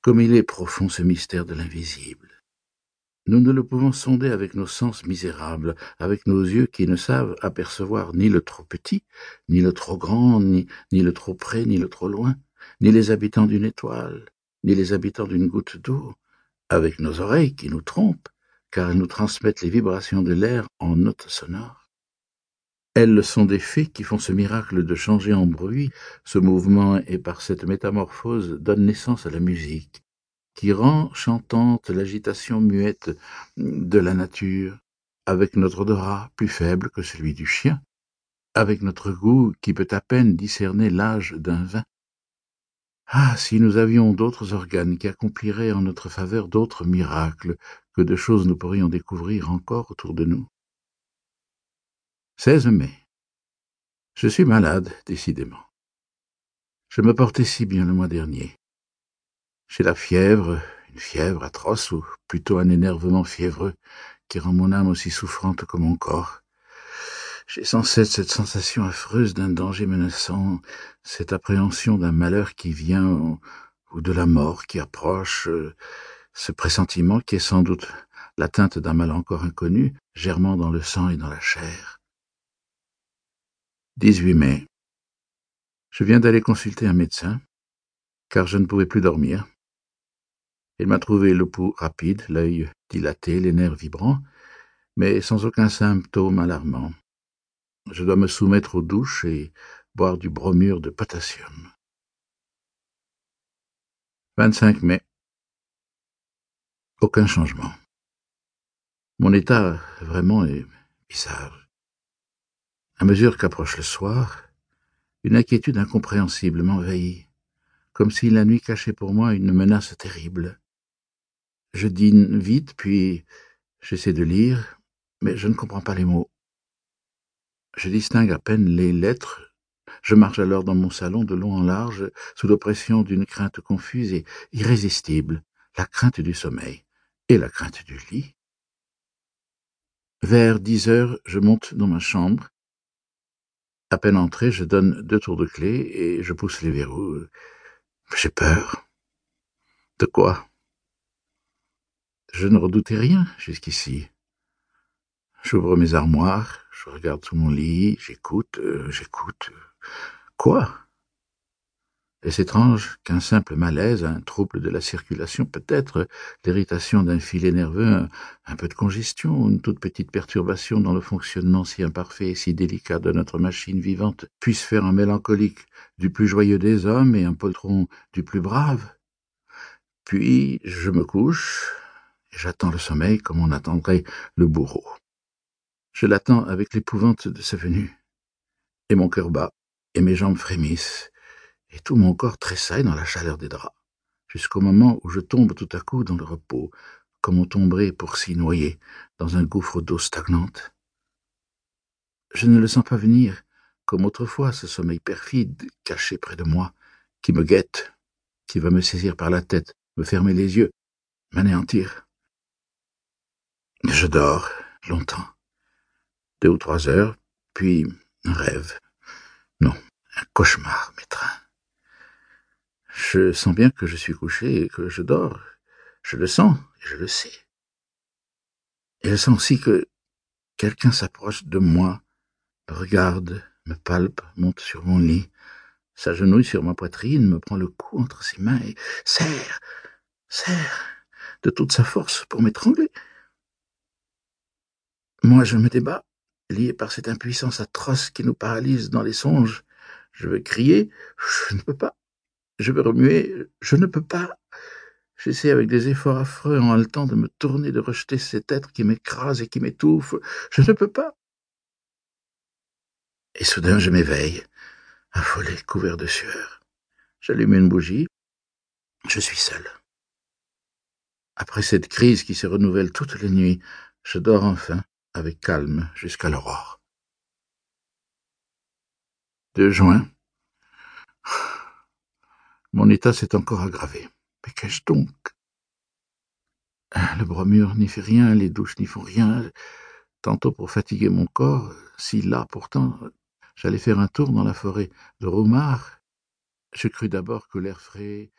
Comme il est profond ce mystère de l'invisible. Nous ne le pouvons sonder avec nos sens misérables, avec nos yeux qui ne savent apercevoir ni le trop petit, ni le trop grand, ni, le trop près, ni le trop loin, ni les habitants d'une étoile, ni les habitants d'une goutte d'eau, avec nos oreilles qui nous trompent, car elles nous transmettent les vibrations de l'air en notes sonores. Elles sont des fées qui font ce miracle de changer en bruit ce mouvement et par cette métamorphose donnent naissance à la musique qui rend chantante l'agitation muette de la nature, avec notre odorat plus faible que celui du chien, avec notre goût qui peut à peine discerner l'âge d'un vin. Ah, si nous avions d'autres organes qui accompliraient en notre faveur d'autres miracles, que de choses nous pourrions découvrir encore autour de nous. 16 mai. Je suis malade, décidément. Je me portais si bien le mois dernier. J'ai la fièvre, une fièvre atroce, ou plutôt un énervement fiévreux, qui rend mon âme aussi souffrante que mon corps. J'ai sans cesse cette sensation affreuse d'un danger menaçant, cette appréhension d'un malheur qui vient, ou de la mort qui approche, ce pressentiment qui est sans doute l'atteinte d'un mal encore inconnu, germant dans le sang et dans la chair. 18 mai. Je viens d'aller consulter un médecin, car je ne pouvais plus dormir. Il m'a trouvé le pouls rapide, l'œil dilaté, les nerfs vibrants, mais sans aucun symptôme alarmant. Je dois me soumettre aux douches et boire du bromure de potassium. 25 mai. Aucun changement. Mon état vraiment est bizarre. À mesure qu'approche le soir, une inquiétude incompréhensible m'envahit, comme si la nuit cachait pour moi une menace terrible. Je dîne vite, puis j'essaie de lire, mais je ne comprends pas les mots. Je distingue à peine les lettres. Je marche alors dans mon salon de long en large, sous l'oppression d'une crainte confuse et irrésistible, la crainte du sommeil et la crainte du lit. Vers dix heures, je monte dans ma chambre. À peine entré, je donne deux tours de clé et je pousse les verrous. J'ai peur. De quoi? Je ne redoutais rien jusqu'ici. J'ouvre mes armoires, je regarde sous mon lit, j'écoute, euh, j'écoute. Quoi? Est-ce étrange qu'un simple malaise, un trouble de la circulation, peut-être l'irritation d'un filet nerveux, un, un, peu de congestion, une toute petite perturbation dans le fonctionnement si imparfait et si délicat de notre machine vivante, puisse faire un mélancolique du plus joyeux des hommes et un poltron du plus brave? Puis je me couche, J'attends le sommeil comme on attendrait le bourreau. Je l'attends avec l'épouvante de sa venue. Et mon cœur bat, et mes jambes frémissent, et tout mon corps tressaille dans la chaleur des draps, jusqu'au moment où je tombe tout à coup dans le repos, comme on tomberait pour s'y noyer dans un gouffre d'eau stagnante. Je ne le sens pas venir, comme autrefois ce sommeil perfide, caché près de moi, qui me guette, qui va me saisir par la tête, me fermer les yeux, m'anéantir. Je dors longtemps, deux ou trois heures, puis un rêve. Non, un cauchemar m'étreint. Je sens bien que je suis couché et que je dors. Je le sens et je le sais. Et je sens aussi que quelqu'un s'approche de moi, me regarde, me palpe, monte sur mon lit, s'agenouille sur ma poitrine, me prend le cou entre ses mains et serre, serre de toute sa force pour m'étrangler. Moi, je me débat, lié par cette impuissance atroce qui nous paralyse dans les songes. Je veux crier, je ne peux pas. Je veux remuer, je ne peux pas. J'essaie avec des efforts affreux en haletant de me tourner, de rejeter cet être qui m'écrase et qui m'étouffe. Je ne peux pas. Et soudain, je m'éveille, affolé, couvert de sueur. J'allume une bougie. Je suis seul. Après cette crise qui se renouvelle toutes les nuits, je dors enfin, avec calme jusqu'à l'aurore. 2 juin. Mon état s'est encore aggravé. Mais qu'ai-je donc? Le bromure n'y fait rien, les douches n'y font rien. Tantôt pour fatiguer mon corps, si là pourtant j'allais faire un tour dans la forêt de Roumar, je crus d'abord que l'air frais